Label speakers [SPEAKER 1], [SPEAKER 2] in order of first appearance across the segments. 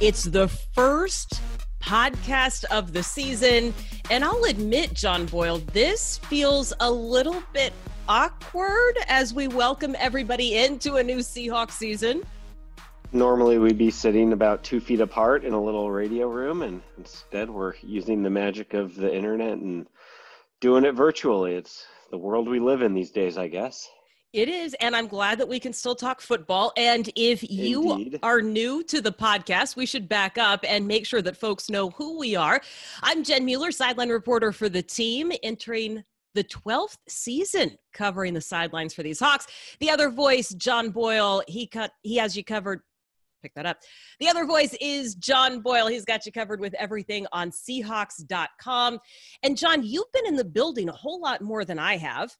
[SPEAKER 1] It's the first podcast of the season. And I'll admit, John Boyle, this feels a little bit awkward as we welcome everybody into a new Seahawks season.
[SPEAKER 2] Normally, we'd be sitting about two feet apart in a little radio room, and instead, we're using the magic of the internet and doing it virtually. It's the world we live in these days, I guess.
[SPEAKER 1] It is, and I'm glad that we can still talk football. And if you
[SPEAKER 2] Indeed.
[SPEAKER 1] are new to the podcast, we should back up and make sure that folks know who we are. I'm Jen Mueller, sideline reporter for the team, entering the 12th season covering the sidelines for these Hawks. The other voice, John Boyle, he cut he has you covered. Pick that up. The other voice is John Boyle. He's got you covered with everything on Seahawks.com. And John, you've been in the building a whole lot more than I have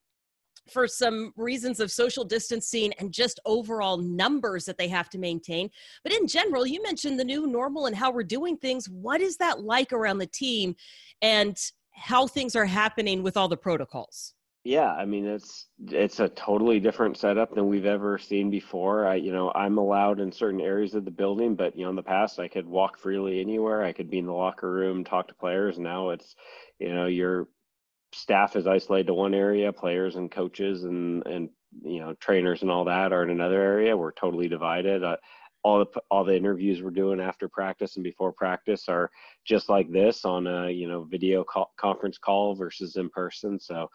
[SPEAKER 1] for some reasons of social distancing and just overall numbers that they have to maintain. But in general, you mentioned the new normal and how we're doing things. What is that like around the team and how things are happening with all the protocols?
[SPEAKER 2] Yeah, I mean it's it's a totally different setup than we've ever seen before. I, you know, I'm allowed in certain areas of the building, but you know, in the past I could walk freely anywhere. I could be in the locker room, talk to players. Now it's, you know, your staff is isolated to one area, players and coaches and and you know trainers and all that are in another area. We're totally divided. Uh, all the all the interviews we're doing after practice and before practice are just like this on a you know video call, conference call versus in person. So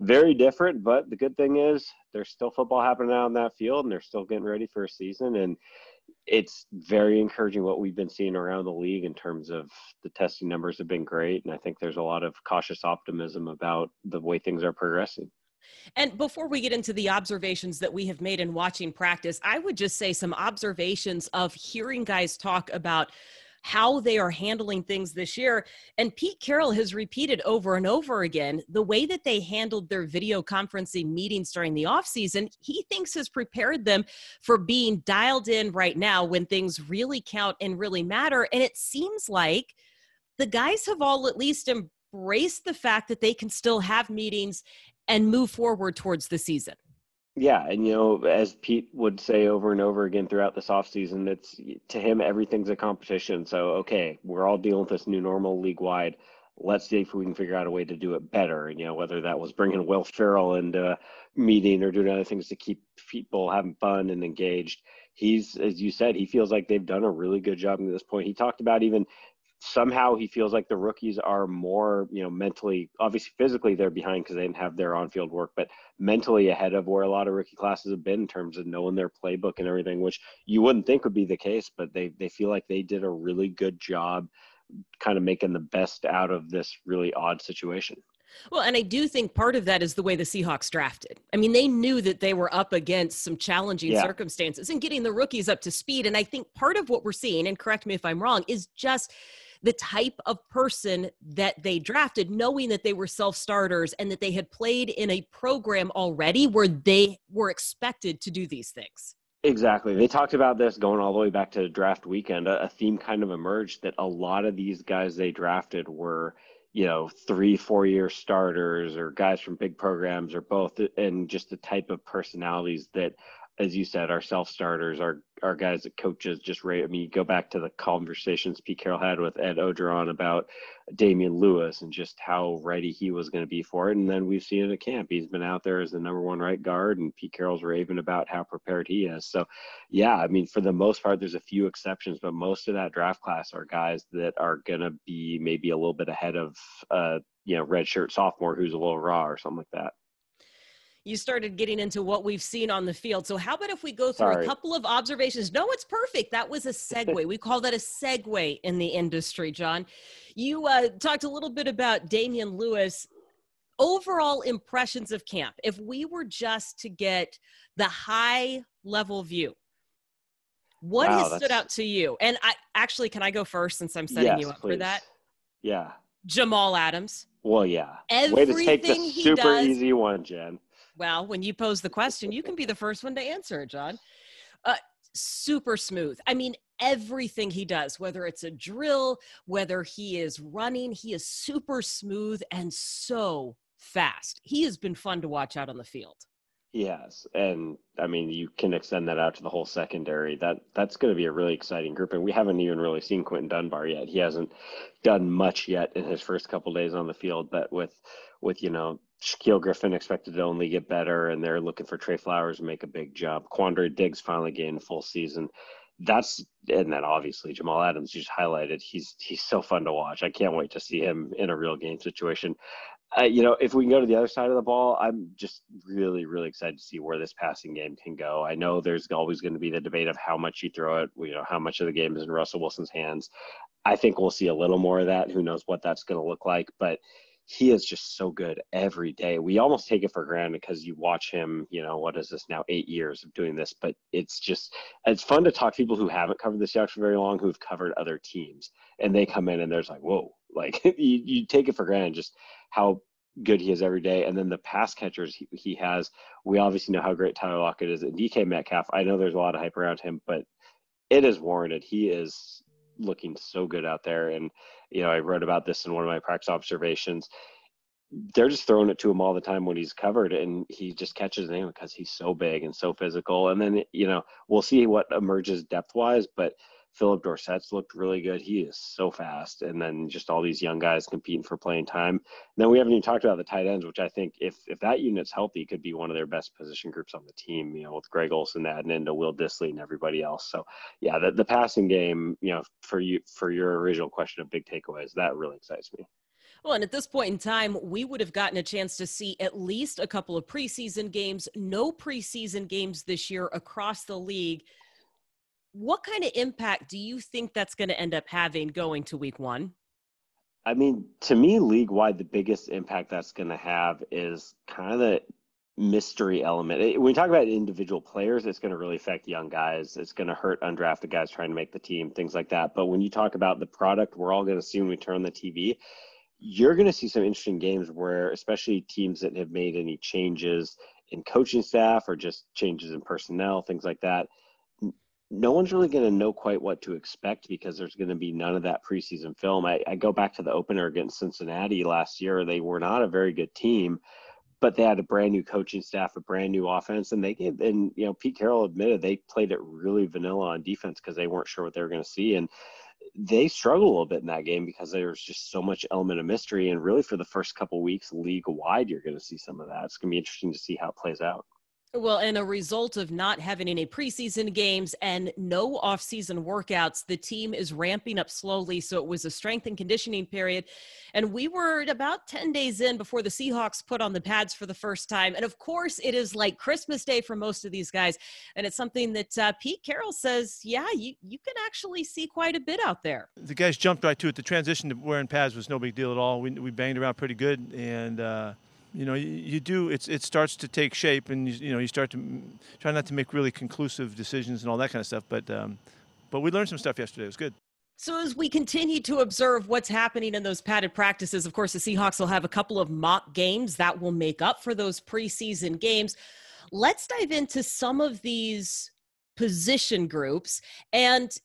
[SPEAKER 2] very different. But the good thing is there's still football happening out on that field, and they're still getting ready for a season. And it's very encouraging what we've been seeing around the league in terms of the testing numbers have been great, and I think there's a lot of cautious optimism about the way things are progressing.
[SPEAKER 1] And before we get into the observations that we have made in watching practice, I would just say some observations of hearing guys talk about how they are handling things this year. And Pete Carroll has repeated over and over again the way that they handled their video conferencing meetings during the offseason, he thinks has prepared them for being dialed in right now when things really count and really matter. And it seems like the guys have all at least embraced the fact that they can still have meetings and move forward towards the season.
[SPEAKER 2] Yeah, and you know, as Pete would say over and over again throughout this offseason, it's to him everything's a competition. So okay, we're all dealing with this new normal league wide. Let's see if we can figure out a way to do it better. And you know, whether that was bringing Will Ferrell into a meeting or doing other things to keep people having fun and engaged. He's, as you said, he feels like they've done a really good job at this point. He talked about even somehow he feels like the rookies are more, you know, mentally, obviously physically they're behind because they didn't have their on-field work, but mentally ahead of where a lot of rookie classes have been in terms of knowing their playbook and everything, which you wouldn't think would be the case, but they they feel like they did a really good job kind of making the best out of this really odd situation.
[SPEAKER 1] Well, and I do think part of that is the way the Seahawks drafted. I mean, they knew that they were up against some challenging
[SPEAKER 2] Yeah.
[SPEAKER 1] circumstances and getting the rookies up to speed. And I think part of what we're seeing, and correct me if I'm wrong, is just the type of person that they drafted, knowing that they were self starters and that they had played in a program already where they were expected to do these things.
[SPEAKER 2] Exactly. They talked about this going all the way back to draft weekend. A, theme kind of emerged that a lot of these guys they drafted were, you know, three, four year starters or guys from big programs or both, and just the type of personalities that, as you said, are self starters, are are guys that coaches just rate. I mean, you go back to the conversations Pete Carroll had with Ed Orgeron about Damien Lewis and just how ready he was going to be for it. And then we've seen it at camp. He's been out there as the number one right guard, and Pete Carroll's raving about how prepared he is. So, yeah, I mean, for the most part, there's a few exceptions, but most of that draft class are guys that are going to be maybe a little bit ahead of, uh, you know, redshirt sophomore who's a little raw or something like that.
[SPEAKER 1] You started getting into what we've seen on the field. So, how about if we go through
[SPEAKER 2] Sorry.
[SPEAKER 1] a couple of observations? No, it's perfect. That was a segue. we call that a segue in the industry, John. You uh, talked a little bit about Damien Lewis. Overall impressions of camp. If we were just to get the high level view, What wow, has stood out to you? And I actually, can I go first since I'm setting yes, you up please. for that?
[SPEAKER 2] Yeah.
[SPEAKER 1] Jamal Adams.
[SPEAKER 2] Well, yeah.
[SPEAKER 1] Everything
[SPEAKER 2] Way to take the super
[SPEAKER 1] does,
[SPEAKER 2] easy one, Jen.
[SPEAKER 1] Well, when you pose the question, you can be the first one to answer it, John. Uh, super smooth. I mean, everything he does, whether it's a drill, whether he is running, he is super smooth and so fast. He has been fun to watch out on the field.
[SPEAKER 2] Yes, and I mean you can extend that out to the whole secondary. That that's going to be a really exciting group, and we haven't even really seen Quinton Dunbar yet. He hasn't done much yet in his first couple days on the field, but with with you know Shaquill Griffin expected to only get better, and they're looking for Tre Flowers to make a big jump. Quandre Diggs finally getting full season. That's and then obviously Jamal Adams you just highlighted. He's he's so fun to watch. I can't wait to see him in a real game situation uh, you know, if we can go to the other side of the ball, I'm just really, really excited to see where this passing game can go. I know there's always going to be the debate of how much you throw it, you know, how much of the game is in Russell Wilson's hands. I think we'll see a little more of that. Who knows what that's going to look like, but he is just so good every day. We almost take it for granted because you watch him, you know, what is this now, eight years of doing this, but it's just, it's fun to talk to people who haven't covered the Seahawks for very long, who've covered other teams and they come in and there's like, whoa, like you, you take it for granted just how good he is every day. And then the pass catchers he, he has, we obviously know how great Tyler Lockett is. And DK Metcalf, I know there's a lot of hype around him, but it is warranted. He is looking so good out there. And, you know, I wrote about this in one of my practice observations. They're just throwing it to him all the time when he's covered, and he just catches it because he's so big and so physical. And then, you know, we'll see what emerges depth wise, but Phillip Dorsett's looked really good. He is so fast. And then just all these young guys competing for playing time. And then we haven't even talked about the tight ends, which I think if if that unit's healthy, could be one of their best position groups on the team, you know, with Greg Olsen adding into Will Dissly and everybody else. So yeah, the, the passing game, you know, for you for your original question of big takeaways, that really excites me.
[SPEAKER 1] Well, and at this point in time, we would have gotten a chance to see at least a couple of preseason games, no preseason games this year across the league what kind of impact do you think that's going to end up having going to week one?
[SPEAKER 2] I mean, to me, league wide, the biggest impact that's going to have is kind of the mystery element. When we talk about individual players, it's going to really affect young guys. It's going to hurt undrafted guys trying to make the team, things like that. But when you talk about the product, we're all going to see when we turn the TV. You're going to see some interesting games where, especially teams that have made any changes in coaching staff or just changes in personnel, things like that no one's really going to know quite what to expect because there's going to be none of that preseason film. I, I, go back to the opener against Cincinnati last year. They were not a very good team, but they had a brand new coaching staff, a brand new offense, and they gave, and you know, Pete Carroll admitted they played it really vanilla on defense because they weren't sure what they were going to see. And they struggled a little bit in that game because there was just so much element of mystery. And really, for the first couple weeks, league wide, you're going to see some of that. It's going to be interesting to see how it plays out.
[SPEAKER 1] Well, and a result of not having any preseason games and no offseason workouts, the team is ramping up slowly. So it was a strength and conditioning period. And we were about 10 days in before the Seahawks put on the pads for the first time. And of course, it is like Christmas Day for most of these guys. And it's something that uh, Pete Carroll says, yeah, you, you can actually see quite a bit out there.
[SPEAKER 3] The guys jumped right to it. The transition to wearing pads was no big deal at all. We, we banged around pretty good. And, uh, you know, you, you, do. It's it starts to take shape, and you, you, know, you start to try not to make really conclusive decisions and all that kind of stuff. But um, but we learned some stuff yesterday. It was good.
[SPEAKER 1] So as we continue to observe what's happening in those padded practices, of course, the Seahawks will have a couple of mock games that will make up for those preseason games. Let's dive into some of these position groups and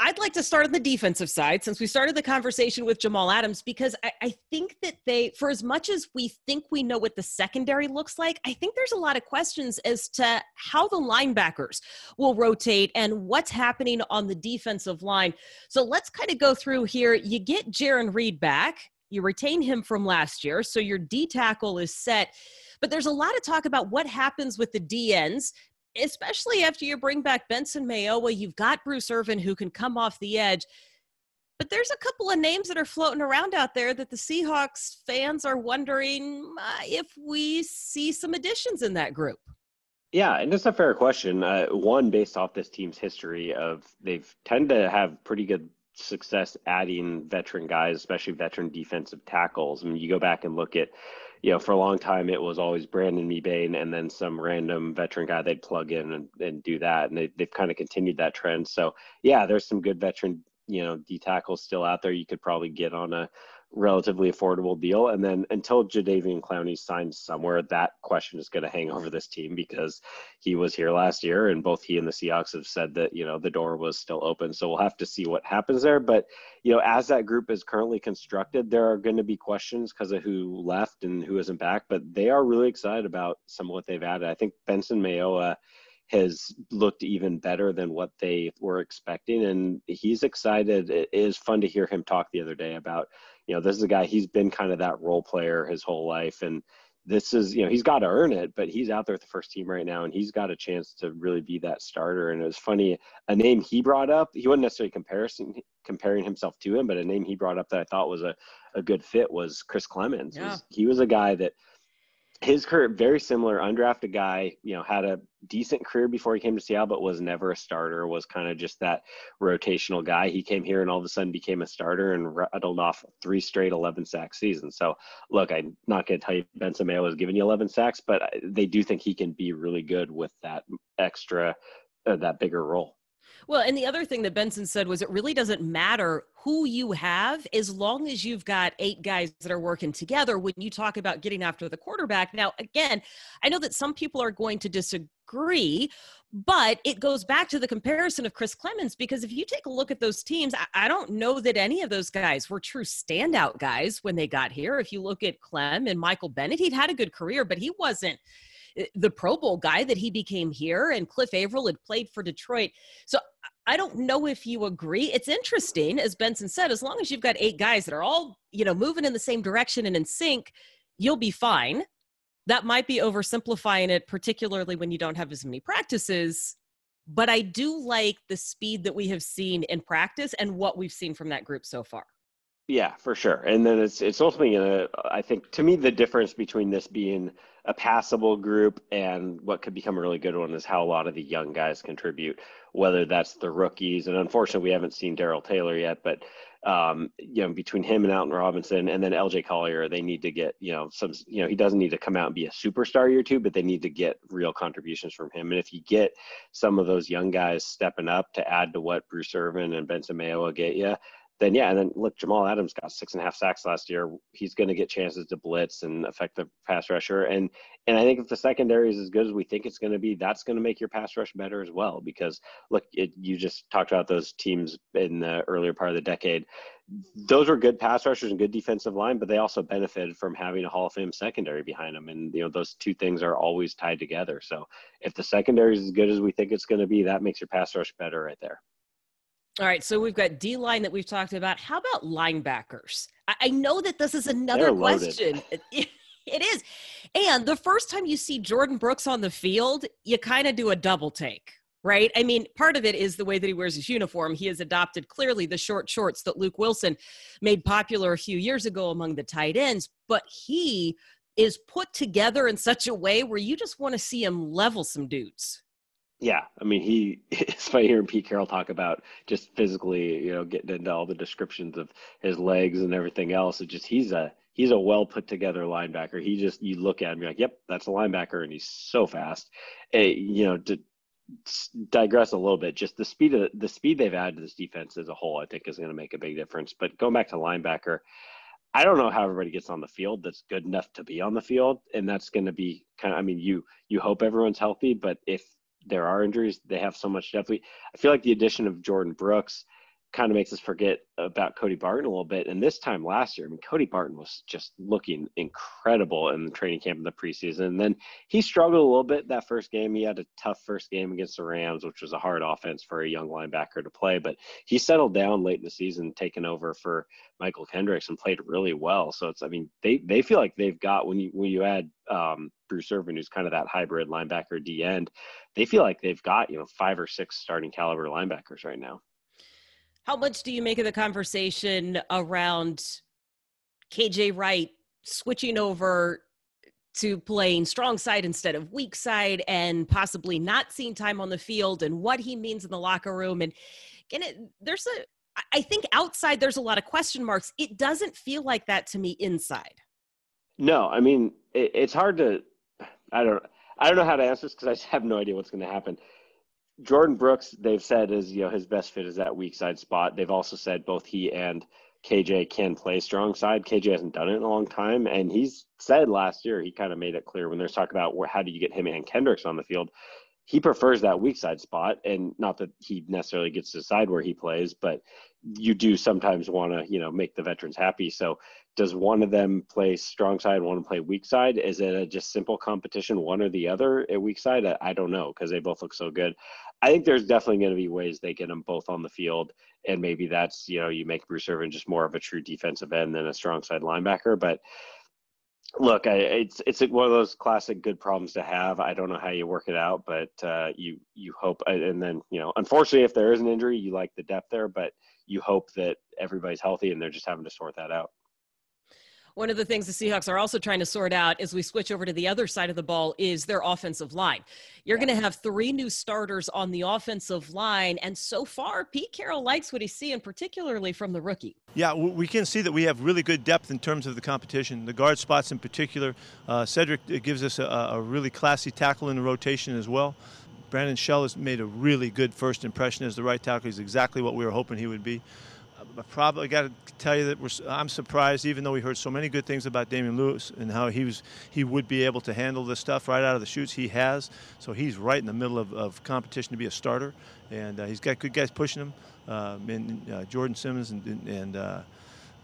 [SPEAKER 1] I'd like to start on the defensive side since we started the conversation with Jamal Adams because I, I, think that they, for as much as we think we know what the secondary looks like, I think there's a lot of questions as to how the linebackers will rotate and what's happening on the defensive line. So let's kind of go through here. You get Jarran Reed back, you retain him from last year, so your D tackle is set. But there's a lot of talk about what happens with the DNs especially after you bring back Benson Mayowa, you've got Bruce Irvin who can come off the edge. But there's a couple of names that are floating around out there that the Seahawks fans are wondering uh, if we see some additions in that group.
[SPEAKER 2] Yeah, and it's a fair question. Uh, one, based off this team's history of they've tend to have pretty good success adding veteran guys, especially veteran defensive tackles. I mean, you go back and look at, you know, for a long time it was always Brandon Mebane and then some random veteran guy they'd plug in and, and do that. And they, they've kind of continued that trend. So yeah, there's some good veteran, you know, D tackles still out there. You could probably get on a relatively affordable deal. And then until Jadeveon Clowney signs somewhere, that question is going to hang over this team because he was here last year and both he and the Seahawks have said that, you know, the door was still open. So we'll have to see what happens there. But, you know, as that group is currently constructed, there are going to be questions because of who left and who isn't back, but they are really excited about some of what they've added. I think Benson Mayowa has looked even better than what they were expecting and he's excited it is fun to hear him talk the other day about you know, this is a guy, he's been kind of that role player his whole life. And this is, you know, he's got to earn it, but he's out there with the first team right now and he's got a chance to really be that starter. And it was funny, a name he brought up, he wasn't necessarily comparison, comparing himself to him, but a name he brought up that I thought was a, a good fit was Chris Clemons Yeah. Was, he was a guy that – his career very similar undrafted guy you know had a decent career before he came to seattle but was never a starter was kind of just that rotational guy. He came here and all of a sudden became a starter and rattled off three straight 11 sack seasons. So look i'm not going to tell you Benson Mayowa's giving you 11 sacks but they do think he can be really good with that extra uh, that bigger role
[SPEAKER 1] well, and the other thing that Benson said was it really doesn't matter who you have as long as you've got eight guys that are working together when you talk about getting after the quarterback. Now, again, I know that some people are going to disagree, but it goes back to the comparison of Chris Clemons because if you take a look at those teams, I don't know that any of those guys were true standout guys when they got here. If you look at Clem and Michael Bennett, he'd had a good career, but he wasn't Eh, the Pro Bowl guy that he became here, and Cliff Avril had played for Detroit. So I don't know if you agree. It's interesting, as Benson said, as long as you've got eight guys that are all, you know, moving in the same direction and in sync, you'll be fine. That might be oversimplifying it, particularly when you don't have as many practices. But I do like the speed that we have seen in practice and what we've seen from that group so far.
[SPEAKER 2] Yeah, for sure. And then it's it's ultimately gonna I think to me the difference between this being a passable group and what could become a really good one is how a lot of the young guys contribute, whether that's the rookies. And unfortunately we haven't seen Darrell Taylor yet, but um, you know, between him and Alton Robinson and then LJ Collier, they need to get, you know, some you know, he doesn't need to come out and be a superstar year two, but they need to get real contributions from him. And if you get some of those young guys stepping up to add to what Bruce Irvin and Benson Mayo will get you, then yeah, and then look, Jamal Adams got six and a half sacks last year. He's going to get chances to blitz and affect the pass rusher. And and I think if the secondary is as good as we think it's going to be, that's going to make your pass rush better as well. Because look, it, you just talked about those teams in the earlier part of the decade. Those were good pass rushers and good defensive line, but they also benefited from having a Hall of Fame secondary behind them. And you know those two things are always tied together. So if the secondary is as good as we think it's going to be, that makes your pass rush better right there.
[SPEAKER 1] All right, so we've got D line that we've talked about. How about linebackers? I, know that this is another question. it is. And the first time you see Jordyn Brooks on the field, you kind of do a double take, right? I mean, part of it is the way that he wears his uniform. He has adopted clearly the short shorts that Luke Wilson made popular a few years ago among the tight ends, but he is put together in such a way where you just want to see him level some dudes.
[SPEAKER 2] Yeah, I mean, he. It's funny hearing Pete Carroll talk about just physically, you know, getting into all the descriptions of his legs and everything else. It just he's a he's a well put together linebacker. He just you look at him, you're like, yep, that's a linebacker, and he's so fast. Hey, you know, to digress a little bit, just the speed of the speed they've added to this defense as a whole, I think, is going to make a big difference. But going back to linebacker, I don't know how everybody gets on the field that's good enough to be on the field, and that's going to be kind of. I mean, you you hope everyone's healthy, but if there are injuries. They have so much depth. We, I feel like the addition of Jordyn Brooks kind of makes us forget about Cody Barton a little bit. And this time last year, I mean, Cody Barton was just looking incredible in the training camp in the preseason. And then he struggled a little bit that first game. He had a tough first game against the Rams, which was a hard offense for a young linebacker to play. But he settled down late in the season, taking over for Mychal Kendricks and played really well. So it's, I mean, they they feel like they've got when you when you add um, Bruce Irvin, who's kind of that hybrid linebacker D end, they feel like they've got you know five or six starting caliber linebackers right now.
[SPEAKER 1] How much do you make of the conversation around KJ Wright switching over to playing strong side instead of weak side and possibly not seeing time on the field and what he means in the locker room? And again, it, there's a I think outside there's a lot of question marks. It doesn't feel like that to me inside.
[SPEAKER 2] No, I mean it, it's hard to. I don't. I don't know how to answer this because I have no idea what's going to happen. Jordyn Brooks, they've said is you know his best fit is that weak side spot. They've also said both he and KJ can play strong side. KJ hasn't done it in a long time, and he's said last year he kind of made it clear when there's talk about where how do you get him and Kendricks on the field. He prefers that weak side spot, and not that he necessarily gets to decide where he plays, but you do sometimes want to you know make the veterans happy. So does one of them play strong side, and one play weak side? Is it a just simple competition, one or the other at weak side? I don't know because they both look so good. I think there's definitely going to be ways they get them both on the field, and maybe that's you know you make Bruce Irvin just more of a true defensive end than a strong side linebacker. But look, I, it's it's one of those classic good problems to have. I don't know how you work it out, but uh, you you hope, and then you know, unfortunately, if there is an injury, you like the depth there, but you hope that everybody's healthy, and they're just having to sort that out.
[SPEAKER 1] One of the things the Seahawks are also trying to sort out as we switch over to the other side of the ball is their offensive line. You're yeah. going to have three new starters on the offensive line. And so far, Pete Carroll likes what he's seeing, particularly from the rookie.
[SPEAKER 3] Yeah, we can see that we have really good depth in terms of the competition. The guard spots in particular. Uh, Cedric gives us a, a really classy tackle in the rotation as well. Brandon Shell has made a really good first impression as the right tackle. He's exactly what we were hoping he would be. I probably got to tell you that I'm surprised, even though we heard so many good things about Damien Lewis and how he was he would be able to handle this stuff right out of the shoots. He has, so he's right in the middle of, of competition to be a starter, and uh, he's got good guys pushing him. Uh, and uh, Jordan Simmons and, and uh,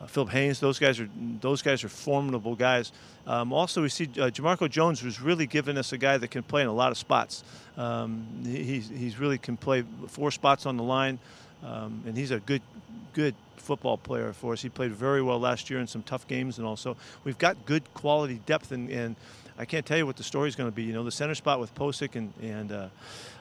[SPEAKER 3] uh, Philip Haynes, those guys are those guys are formidable guys. Um, also, we see uh, Jamarco Jones, who's really given us a guy that can play in a lot of spots. Um, he's he's really can play four spots on the line, um, and he's a good good football player for us. He played very well last year in some tough games, and also we've got good quality depth. And, and I can't tell you what the story is going to be. You know, the center spot with Pocic and and, uh,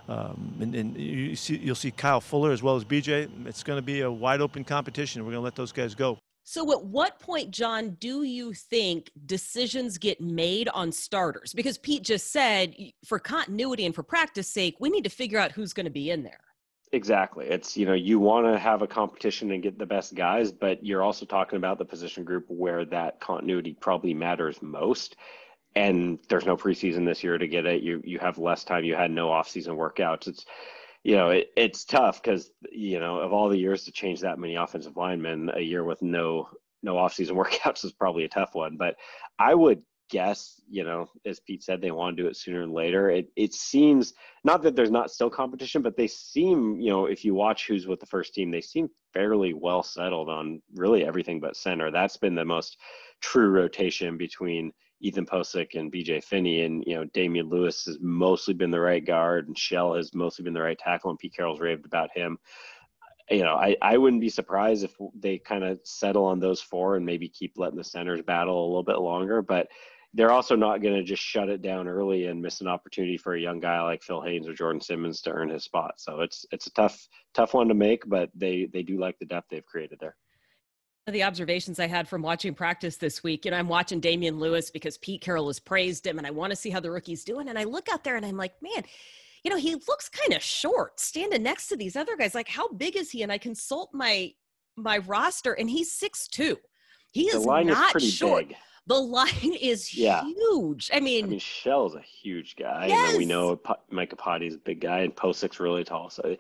[SPEAKER 3] um, and, and you see, you'll see Kyle Fuller as well as BJ. It's going to be a wide open competition. We're going to let those guys go.
[SPEAKER 1] So, at what point, John, do you think decisions get made on starters? Because Pete just said, for continuity and for practice sake, we need to figure out who's going to be in there.
[SPEAKER 2] Exactly. It's, you know, you want to have a competition and get the best guys, but you're also talking about the position group where that continuity probably matters most. And there's no preseason this year to get it. You you have less time. You had no off-season workouts. It's, you know, it, it's tough because you know of all the years to change that many offensive linemen, a year with no no off-season workouts is probably a tough one. But I would guess, you know, as Pete said, they want to do it sooner than later. It it seems not that there's not still competition, but they seem, you know, if you watch who's with the first team, they seem fairly well settled on really everything but center. That's been the most true rotation between Ethan Pocic and BJ Finney. And, you know, Damien Lewis has mostly been the right guard and Shell has mostly been the right tackle, and Pete Carroll's raved about him you know, I, I wouldn't be surprised if they kind of settle on those four and maybe keep letting the centers battle a little bit longer. But they're also not going to just shut it down early and miss an opportunity for a young guy like Phil Haynes or Jordan Simmons to earn his spot. So it's it's a tough tough one to make, but they they do like the depth they've created there.
[SPEAKER 1] The observations I had from watching practice this week, you know, I'm watching Damien Lewis because Pete Carroll has praised him, and I want to see how the rookie's doing. And I look out there and I'm like, man, you know, he looks kind of short standing next to these other guys. Like, how big is he? And I consult my my roster, and he's six two. He is not short. Big the line is yeah. huge. I mean,
[SPEAKER 2] I mean, Shell's a huge guy. Yes. And we know Mike Iupati's a big guy, and Pocic's really tall. So,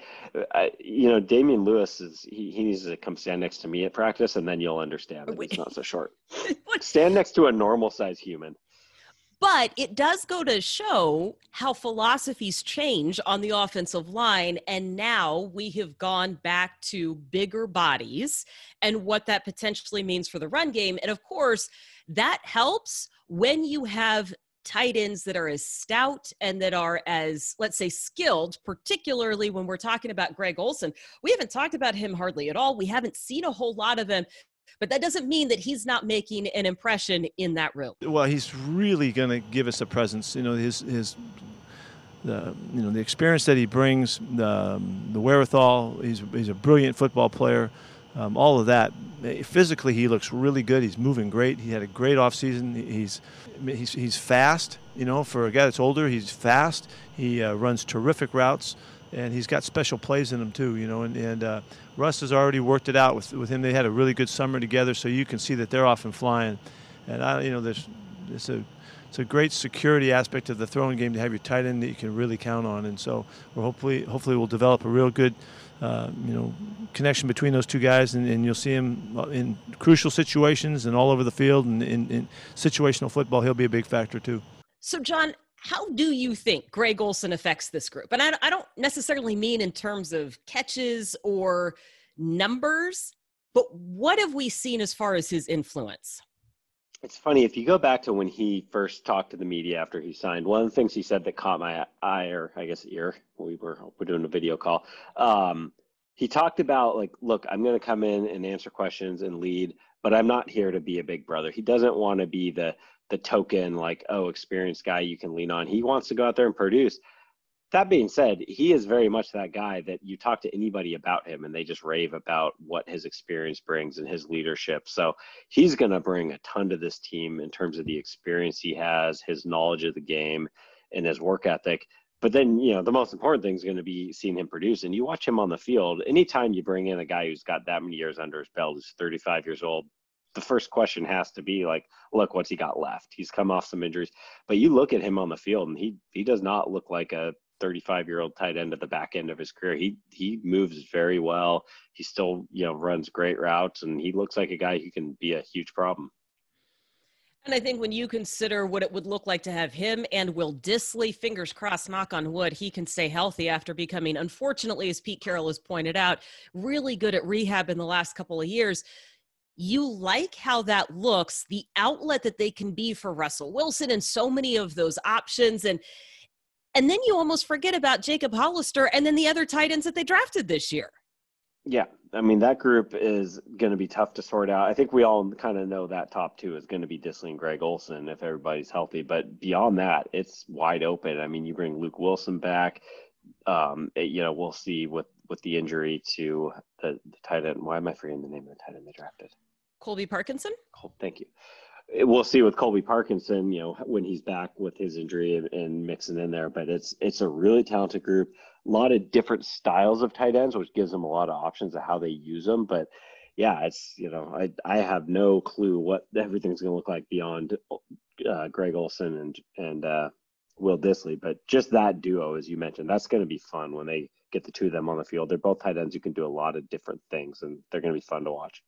[SPEAKER 2] I, you know, Damien Lewis is he, he needs to come stand next to me at practice, and then you'll understand that he's not so short. stand next to a normal size human.
[SPEAKER 1] But it does go to show how philosophies change on the offensive line. And now we have gone back to bigger bodies and what that potentially means for the run game. And of course, that helps when you have tight ends that are as stout and that are as, let's say, skilled, particularly when we're talking about Greg Olsen. We haven't talked about him hardly at all. We haven't seen a whole lot of him. But that doesn't mean that he's not making an impression in that room.
[SPEAKER 3] Well, he's really going to give us a presence. You know, his his the you know the experience that he brings, the the wherewithal. He's he's a brilliant football player. Um, all of that. Physically, he looks really good. He's moving great. He had a great offseason. He's, he's, he's fast, you know, for a guy that's older, he's fast. He uh, runs terrific routes. And he's got special plays in him too. You know, and, and uh, Russ has already worked it out with with him. They had a really good summer together, so you can see that they're off and flying. And I, you know, there's it's a it's a great security aspect of the throwing game to have your tight end that you can really count on. And so we're hopefully hopefully we'll develop a real good uh, you know connection between those two guys, and, and, you'll see him in crucial situations and all over the field, and in situational football, he'll be a big factor too.
[SPEAKER 1] So, John, how do you think Greg Olsen affects this group? And I, I don't necessarily mean in terms of catches or numbers, but what have we seen as far as his influence?
[SPEAKER 2] It's funny if you go back to when he first talked to the media after he signed. One of the things he said that caught my eye, or I guess ear, we were we're doing a video call. Um, he talked about like, look, I'm going to come in and answer questions and lead, but I'm not here to be a big brother. He doesn't want to be the the token like, oh, experienced guy you can lean on. He wants to go out there and produce that being said, he is very much that guy that you talk to anybody about him and they just rave about what his experience brings and his leadership. So he's going to bring a ton to this team in terms of the experience he has, his knowledge of the game, and his work ethic. But then, you know, the most important thing is going to be seeing him produce. And you watch him on the field, anytime you bring in a guy who's got that many years under his belt, who's 35 years old, the first question has to be like, look, what's he got left? He's come off some injuries, but you look at him on the field and he he does not look like a 35 year old tight end at the back end of his career. He he moves very well. He still you know runs great routes, and he looks like a guy who can be a huge problem.
[SPEAKER 1] And I think when you consider what it would look like to have him and Will Dissly, fingers crossed, knock on wood, he can stay healthy after becoming, unfortunately, as Pete Carroll has pointed out, really good at rehab in the last couple of years. You like how that looks, the outlet that they can be for Russell Wilson and so many of those options. And and then you almost forget about Jacob Hollister and then the other tight ends that they drafted this year.
[SPEAKER 2] Yeah, I mean that group is going to be tough to sort out. I think we all kind of know that top two is going to be Dissly and Greg Olsen if everybody's healthy. But beyond that, it's wide open. I mean, you bring Luke Wilson back. Um, it, you know, we'll see with with the injury to the, the tight end. Why am I forgetting the name of the tight end they drafted?
[SPEAKER 1] Colby Parkinson.
[SPEAKER 2] Oh, thank you we'll see with Colby Parkinson, you know, when he's back with his injury and, and, mixing in there. But it's it's a really talented group. A lot of different styles of tight ends, which gives them a lot of options of how they use them. But yeah, it's you know, I I have no clue what everything's going to look like beyond uh, Greg Olsen and and uh, Will Dissly, But just that duo, as you mentioned, that's going to be fun when they get the two of them on the field. They're both tight ends You can do a lot of different things, and they're going to be fun to watch.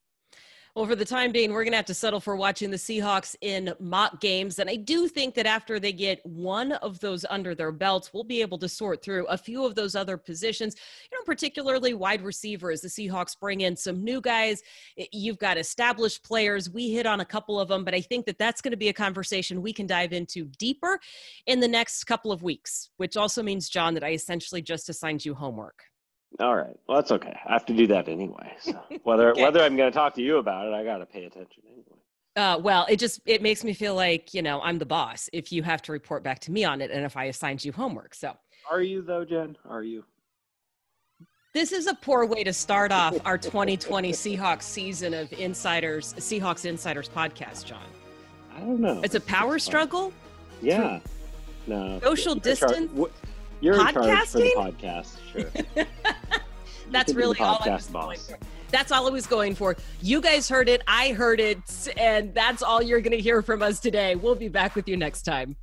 [SPEAKER 1] Well, for the time being, we're going to have to settle for watching the Seahawks in mock games. And I do think that after they get one of those under their belts, we'll be able to sort through a few of those other positions, you know, particularly wide receivers. the Seahawks bring in some new guys. You've got established players. We hit on a couple of them, but I think that that's going to be a conversation we can dive into deeper in the next couple of weeks, which also means, John, that I essentially just assigned you homework.
[SPEAKER 2] All right. Well, that's okay. I have to do that anyway. So whether okay. whether I'm going to talk to you about it, I got to pay attention anyway.
[SPEAKER 1] Uh, well, it just it makes me feel like you know I'm the boss if you have to report back to me on it, and if I assigned you homework. So
[SPEAKER 2] are you though, Jen? Are you?
[SPEAKER 1] This is a poor way to start off our 2020 Seahawks season of Insiders Seahawks Insiders podcast, John.
[SPEAKER 2] I don't know.
[SPEAKER 1] It's a power struggle.
[SPEAKER 2] Yeah. No.
[SPEAKER 1] Social distance.
[SPEAKER 2] You're podcasting? in charge for the podcast, sure.
[SPEAKER 1] That's really all I was boss. going for. That's all I was going for. You guys heard it. I heard it. And that's all you're going to hear from us today. We'll be back with you next time.